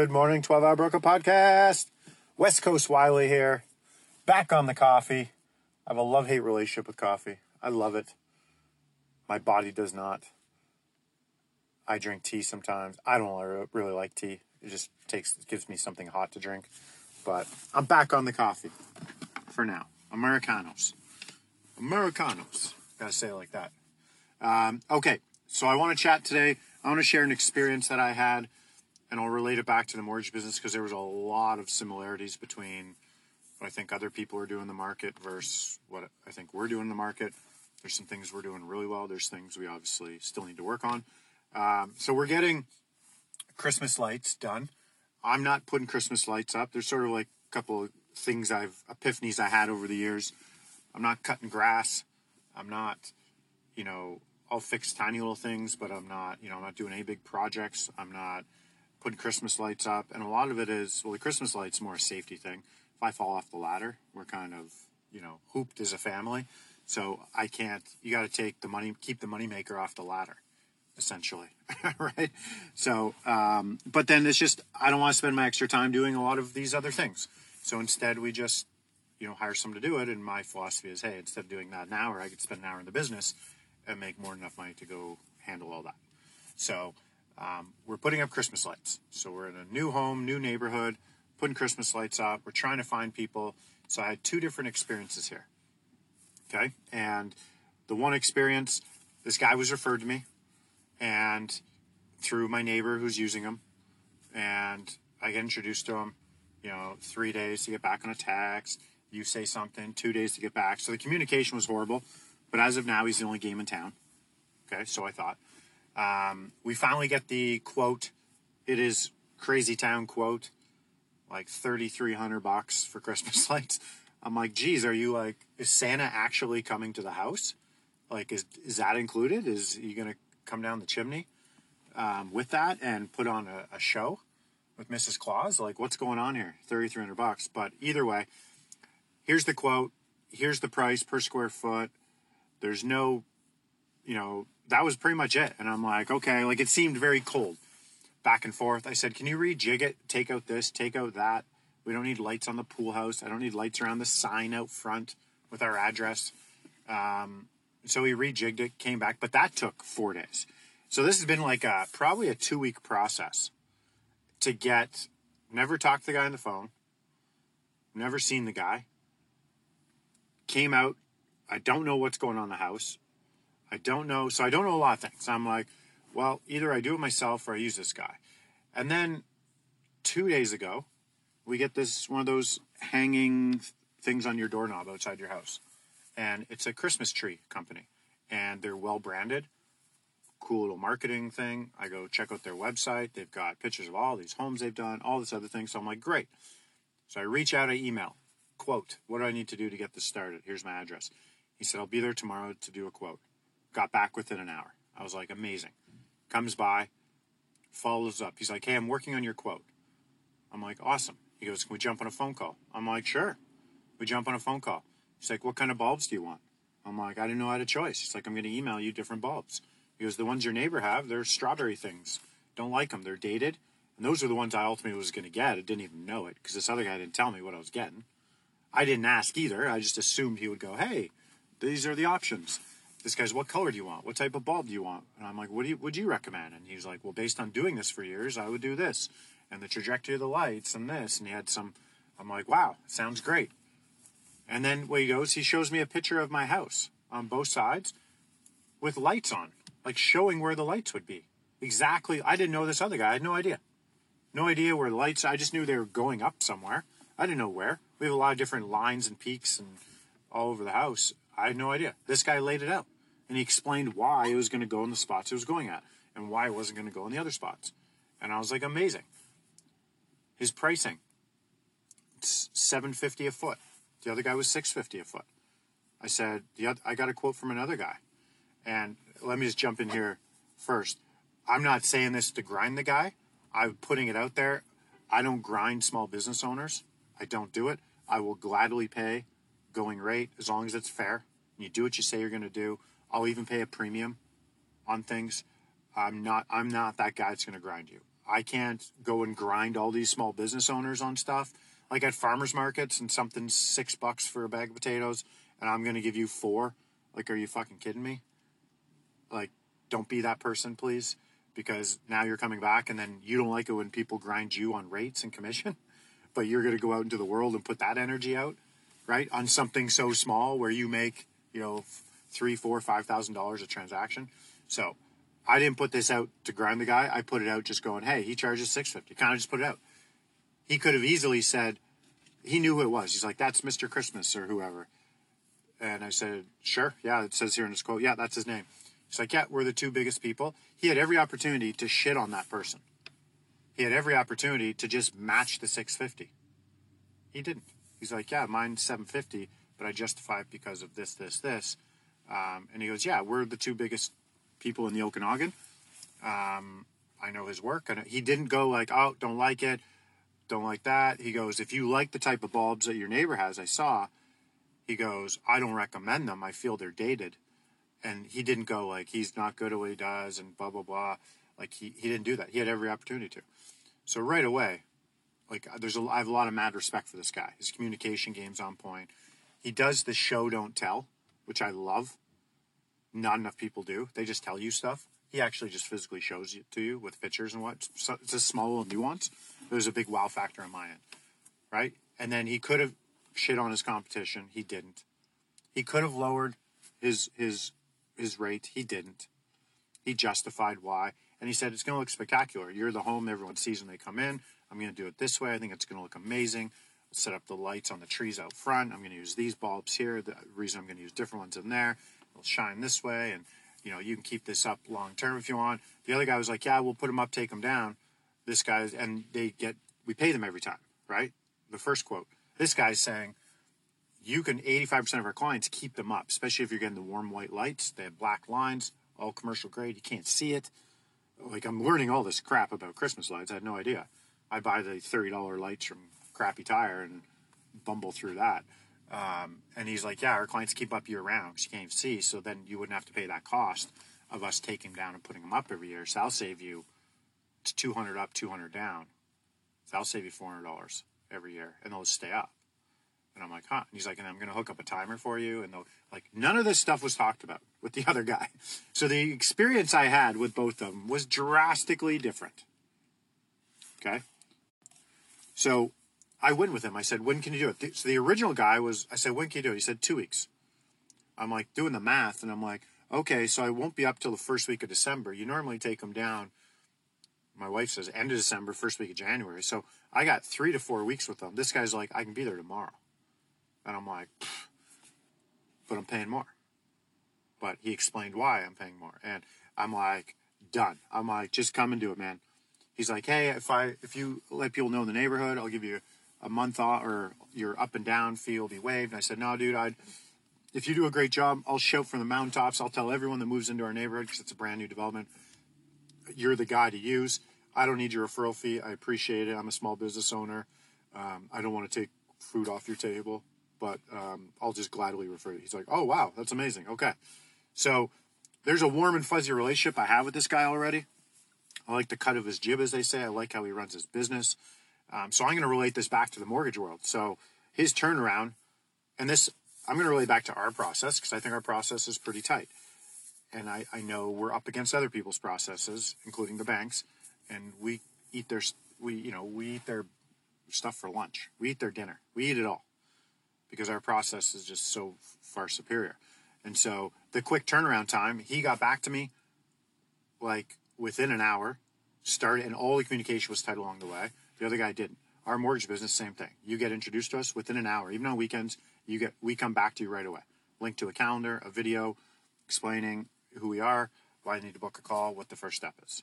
Good morning, 12 Hour Broker Podcast. West Coast Wiley here, back on the coffee. I have a love hate relationship with coffee. I love it. My body does not. I drink tea sometimes. I don't really like tea. It just takes it gives me something hot to drink. But I'm back on the coffee for now. Americanos. Americanos. Gotta say it like that. Um, okay, so I want to chat today. I want to share an experience that I had and I'll relate it back to the mortgage business because there was a lot of similarities between what I think other people are doing in the market versus what I think we're doing in the market. There's some things we're doing really well. There's things we obviously still need to work on. Um, so we're getting Christmas lights done. I'm not putting Christmas lights up. There's sort of like a couple of things I've epiphanies I had over the years. I'm not cutting grass. I'm not, you know, I'll fix tiny little things, but I'm not, you know, I'm not doing any big projects. I'm not putting Christmas lights up, and a lot of it is well, the Christmas lights more a safety thing. If I fall off the ladder, we're kind of you know hooped as a family, so I can't. You got to take the money, keep the money maker off the ladder, essentially, right? So, um, but then it's just I don't want to spend my extra time doing a lot of these other things. So instead, we just you know hire someone to do it. And my philosophy is, hey, instead of doing that an hour, I could spend an hour in the business and make more than enough money to go handle all that. So um, we're putting up Christmas lights. So we're in a new home, new neighborhood, putting Christmas lights up. We're trying to find people. So I had two different experiences here. Okay. And the one experience, this guy was referred to me and through my neighbor who's using them. And I get introduced to him, you know, three days to get back on a text. You say something, two days to get back. So the communication was horrible. But as of now, he's the only game in town. Okay. So I thought. Um, we finally get the quote. It is crazy town quote, like thirty three hundred bucks for Christmas lights. I'm like, geez, are you like, is Santa actually coming to the house? Like, is is that included? Is he gonna come down the chimney um, with that and put on a, a show with Mrs. Claus? Like, what's going on here? Thirty three hundred bucks. But either way, here's the quote. Here's the price per square foot. There's no, you know, that was pretty much it. And I'm like, okay, like it seemed very cold back and forth. I said, can you rejig it? Take out this, take out that. We don't need lights on the pool house. I don't need lights around the sign out front with our address. Um, so we rejigged it, came back, but that took four days. So this has been like a, probably a two week process to get, never talked to the guy on the phone, never seen the guy, came out. I don't know what's going on in the house. I don't know. So I don't know a lot of things. I'm like, well, either I do it myself or I use this guy. And then two days ago, we get this one of those hanging things on your doorknob outside your house. And it's a Christmas tree company. And they're well branded. Cool little marketing thing. I go check out their website. They've got pictures of all these homes they've done, all this other thing. So I'm like, great. So I reach out, I email, quote, what do I need to do to get this started? Here's my address. He said, I'll be there tomorrow to do a quote. Got back within an hour. I was like, amazing. Comes by, follows up. He's like, hey, I'm working on your quote. I'm like, awesome. He goes, can we jump on a phone call? I'm like, sure. We jump on a phone call. He's like, what kind of bulbs do you want? I'm like, I didn't know I had a choice. He's like, I'm going to email you different bulbs. He goes, the ones your neighbor have, they're strawberry things. Don't like them. They're dated. And those are the ones I ultimately was going to get. I didn't even know it because this other guy didn't tell me what I was getting. I didn't ask either. I just assumed he would go, hey, these are the options this guy's, what color do you want? What type of bulb do you want? And I'm like, what do you, would you recommend? And he's like, well, based on doing this for years, I would do this and the trajectory of the lights and this. And he had some, I'm like, wow, sounds great. And then where he goes, he shows me a picture of my house on both sides with lights on, like showing where the lights would be. Exactly. I didn't know this other guy. I had no idea. No idea where the lights, I just knew they were going up somewhere. I didn't know where. We have a lot of different lines and peaks and all over the house. I had no idea. This guy laid it out and he explained why it was going to go in the spots it was going at and why it wasn't going to go in the other spots. And I was like, amazing. His pricing, 750 a foot. The other guy was 650 a foot. I said, the other, I got a quote from another guy. And let me just jump in here first. I'm not saying this to grind the guy. I'm putting it out there. I don't grind small business owners. I don't do it. I will gladly pay going rate as long as it's fair. You do what you say you're going to do. I'll even pay a premium on things. I'm not I'm not that guy that's going to grind you. I can't go and grind all these small business owners on stuff like at farmers markets and something's 6 bucks for a bag of potatoes and I'm going to give you 4. Like are you fucking kidding me? Like don't be that person please because now you're coming back and then you don't like it when people grind you on rates and commission, but you're going to go out into the world and put that energy out, right? On something so small where you make, you know, three, four, five thousand dollars a transaction. So I didn't put this out to grind the guy. I put it out just going, hey, he charges six fifty. Kind of just put it out. He could have easily said, he knew who it was. He's like, that's Mr. Christmas or whoever. And I said, sure, yeah, it says here in this quote, yeah, that's his name. He's like, yeah, we're the two biggest people. He had every opportunity to shit on that person. He had every opportunity to just match the 650. He didn't. He's like, yeah, mine's 750, but I justify it because of this, this, this. Um, and he goes, yeah, we're the two biggest people in the Okanagan. Um, I know his work. And he didn't go like, oh, don't like it, don't like that. He goes, if you like the type of bulbs that your neighbor has, I saw, he goes, I don't recommend them. I feel they're dated and he didn't go like he's not good at what he does and blah blah blah. Like he, he didn't do that. He had every opportunity to. So right away, like there's a I have a lot of mad respect for this guy. His communication game's on point. He does the show don't tell, which I love. Not enough people do. They just tell you stuff. He actually just physically shows it to you with pictures and what. It's a small little nuance. There's a big wow factor in my end, right? And then he could have shit on his competition. He didn't. He could have lowered his his his rate. He didn't. He justified why. And he said, it's going to look spectacular. You're the home everyone sees when they come in. I'm going to do it this way. I think it's going to look amazing. Set up the lights on the trees out front. I'm going to use these bulbs here. The reason I'm going to use different ones in there. It'll shine this way. And, you know, you can keep this up long term if you want. The other guy was like, yeah, we'll put them up, take them down. This guy's, and they get, we pay them every time, right? The first quote. This guy's saying, you can 85% of our clients keep them up, especially if you're getting the warm white lights. They have black lines, all commercial grade. You can't see it. Like I'm learning all this crap about Christmas lights. I had no idea. I buy the $30 lights from Crappy Tire and bumble through that. Um, and he's like, yeah, our clients keep up year round because you can't even see. So then you wouldn't have to pay that cost of us taking them down and putting them up every year. So I'll save you 200 up, 200 down. So I'll save you $400 every year and they'll stay up. And I'm like, huh. And he's like, and I'm going to hook up a timer for you. And they'll, like, none of this stuff was talked about with the other guy. So the experience I had with both of them was drastically different. Okay. So I went with him. I said, when can you do it? So the original guy was, I said, when can you do it? He said, two weeks. I'm like doing the math and I'm like, okay, so I won't be up till the first week of December. You normally take them down. My wife says end of December, first week of January. So I got three to four weeks with them. This guy's like, I can be there tomorrow. And I'm like, but I'm paying more. But he explained why I'm paying more. And I'm like, done. I'm like, just come and do it, man. He's like, hey, if I if you let people know in the neighborhood, I'll give you a month off or your up and down fee will be waived. And I said, no, dude, I'd if you do a great job, I'll shout from the mountaintops. I'll tell everyone that moves into our neighborhood because it's a brand new development. You're the guy to use. I don't need your referral fee. I appreciate it. I'm a small business owner. Um, I don't want to take food off your table but um, I'll just gladly refer you. He's like, oh, wow, that's amazing. Okay. So there's a warm and fuzzy relationship I have with this guy already. I like the cut of his jib, as they say. I like how he runs his business. Um, so I'm going to relate this back to the mortgage world. So his turnaround, and this, I'm going to relate back to our process because I think our process is pretty tight. And I, I know we're up against other people's processes, including the banks, and we eat their, we, you know, we eat their stuff for lunch. We eat their dinner. We eat it all because our process is just so far superior. And so the quick turnaround time, he got back to me like within an hour, started, and all the communication was tight along the way. The other guy didn't. Our mortgage business, same thing. You get introduced to us within an hour, even on weekends. You get we come back to you right away. Link to a calendar, a video explaining who we are, why you need to book a call, what the first step is.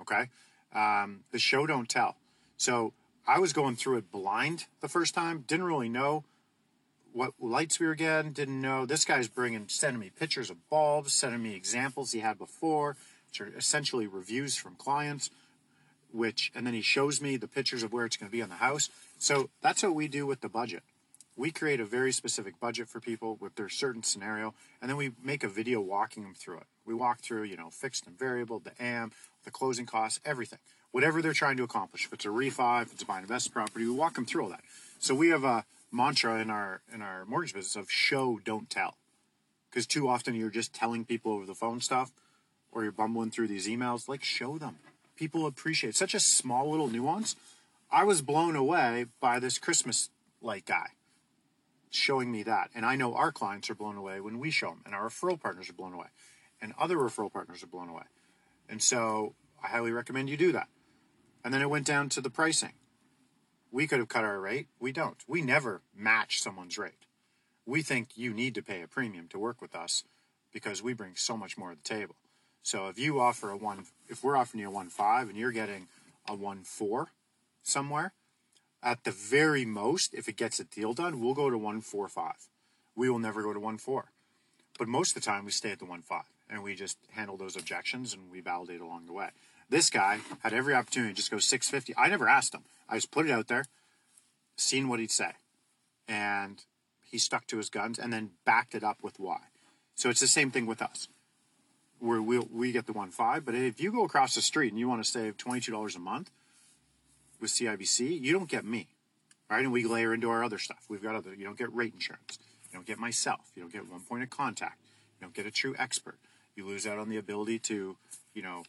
Okay, um, the show don't tell. So I was going through it blind the first time, didn't really know what lights we were getting, didn't know. This guy's bringing, sending me pictures of bulbs, sending me examples he had before, which are essentially reviews from clients, which, and then he shows me the pictures of where it's going to be on the house. So that's what we do with the budget. We create a very specific budget for people with their certain scenario, and then we make a video walking them through it. We walk through, you know, fixed and variable, the AM, the closing costs, everything whatever they're trying to accomplish. If it's a refi, if it's a buy and invest property, we walk them through all that. So we have a mantra in our in our mortgage business of show, don't tell, because too often you're just telling people over the phone stuff, or you're bumbling through these emails. Like show them. People appreciate such a small little nuance. I was blown away by this Christmas light guy showing me that, and I know our clients are blown away when we show them, and our referral partners are blown away, and other referral partners are blown away, and so I highly recommend you do that. And then it went down to the pricing. We could have cut our rate. We don't. We never match someone's rate. We think you need to pay a premium to work with us because we bring so much more to the table. So if you offer a one, if we're offering you a one five and you're getting a one four somewhere, at the very most, if it gets a deal done, we'll go to one four five. We will never go to one four, but most of the time we stay at the one five and we just handle those objections and we validate along the way. This guy had every opportunity to just go 650. I never asked him. I just put it out there, seen what he'd say. And he stuck to his guns and then backed it up with why. So it's the same thing with us. Where we we'll, we get the one five, but if you go across the street and you want to save twenty two dollars a month with CIBC, you don't get me, right? And we layer into our other stuff. We've got other. You don't get rate insurance. You don't get myself. You don't get one point of contact. You don't get a true expert. You lose out on the ability to, you know,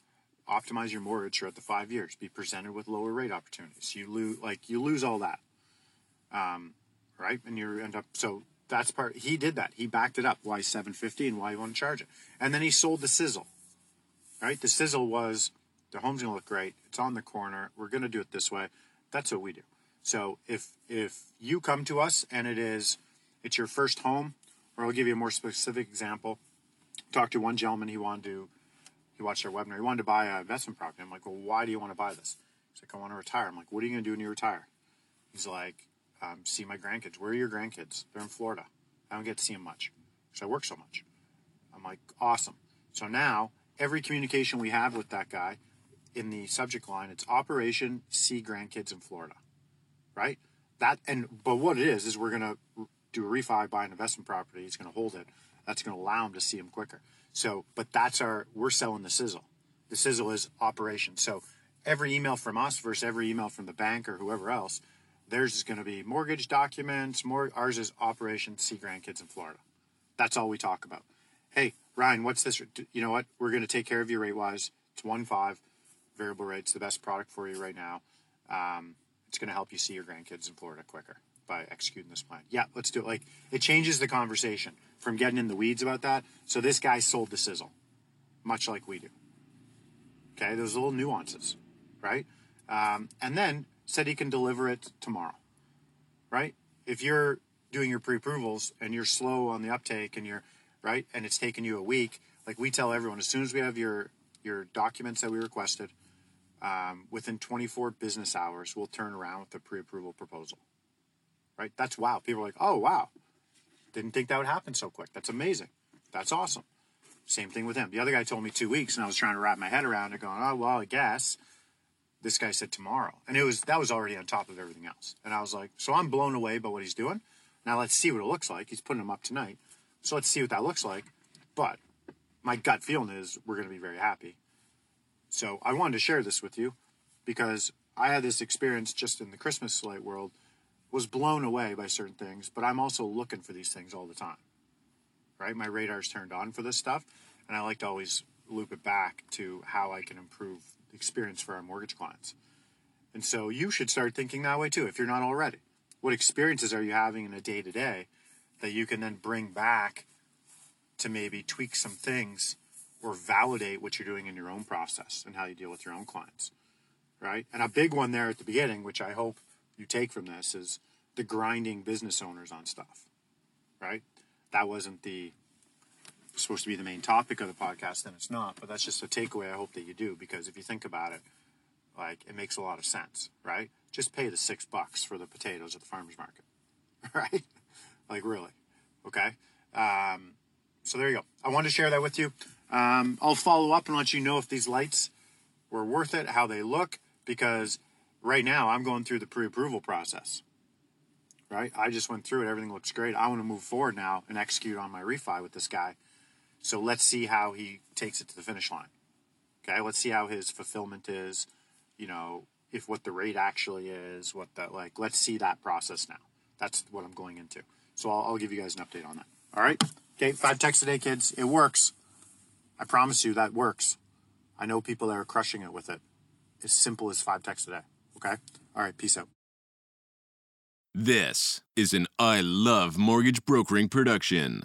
optimize your mortgage throughout the five years, be presented with lower rate opportunities. You lose like you lose all that, um, right? And you end up so that's part. He did that. He backed it up. Why 750 and why you want to charge it? And then he sold the sizzle, right? The sizzle was the home's gonna look great. It's on the corner. We're gonna do it this way. That's what we do. So if if you come to us and it is it's your first home, or I'll give you a more specific example. Talked to one gentleman. He wanted to he watched our webinar. He wanted to buy an investment property. I'm like, well, why do you want to buy this? He's like, I want to retire. I'm like, what are you to do when you retire? He's like, um, see my grandkids. Where are your grandkids? They're in Florida. I don't get to see them much because I work so much. I'm like, awesome. So now every communication we have with that guy in the subject line, it's Operation See Grandkids in Florida, right? That and but what it is is we're gonna do a refi, buy an investment property. He's gonna hold it. That's gonna allow him to see him quicker. So, but that's our, we're selling the sizzle. The sizzle is operation. So every email from us versus every email from the bank or whoever else, theirs is going to be mortgage documents. More, ours is operation see grandkids in Florida. That's all we talk about. Hey, Ryan, what's this? You know what? We're going to take care of you rate wise. It's one five variable rates, the best product for you right now. Um, it's going to help you see your grandkids in Florida quicker by executing this plan. Yeah, let's do it. Like it changes the conversation from getting in the weeds about that. So this guy sold the sizzle, much like we do. Okay, those little nuances, right? Um, and then said he can deliver it tomorrow, right? If you're doing your pre-approvals and you're slow on the uptake and you're right and it's taken you a week, like we tell everyone, as soon as we have your your documents that we requested, um, within 24 business hours, we'll turn around with a pre-approval proposal. Right? That's wow. People are like, oh wow, didn't think that would happen so quick. That's amazing. That's awesome. Same thing with him. The other guy told me two weeks, and I was trying to wrap my head around it, going, "Oh well, I guess." This guy said tomorrow, and it was that was already on top of everything else. And I was like, "So I'm blown away by what he's doing." Now let's see what it looks like. He's putting them up tonight, so let's see what that looks like. But my gut feeling is we're going to be very happy. So I wanted to share this with you because I had this experience just in the Christmas light world was blown away by certain things, but I'm also looking for these things all the time. Right? My radar's turned on for this stuff, and I like to always loop it back to how I can improve experience for our mortgage clients. And so you should start thinking that way too, if you're not already. What experiences are you having in a day to day that you can then bring back to maybe tweak some things or validate what you're doing in your own process and how you deal with your own clients? Right? And a big one there at the beginning, which I hope you take from this is the grinding business owners on stuff, right? That wasn't the supposed to be the main topic of the podcast, then it's not. But that's just a takeaway I hope that you do because if you think about it, like it makes a lot of sense, right? Just pay the six bucks for the potatoes at the farmer's market, right? like really, okay? Um, so there you go. I wanted to share that with you. Um, I'll follow up and let you know if these lights were worth it, how they look, because right now I'm going through the pre-approval process. Right? I just went through it. Everything looks great. I want to move forward now and execute on my refi with this guy. So let's see how he takes it to the finish line. Okay, let's see how his fulfillment is. You know, if what the rate actually is, what that like. Let's see that process now. That's what I'm going into. So I'll, I'll give you guys an update on that. All right. Okay, five texts a day, kids. It works. I promise you that works. I know people that are crushing it with it. As simple as five texts a day. Okay. All right. Peace out. This is an I Love Mortgage Brokering production.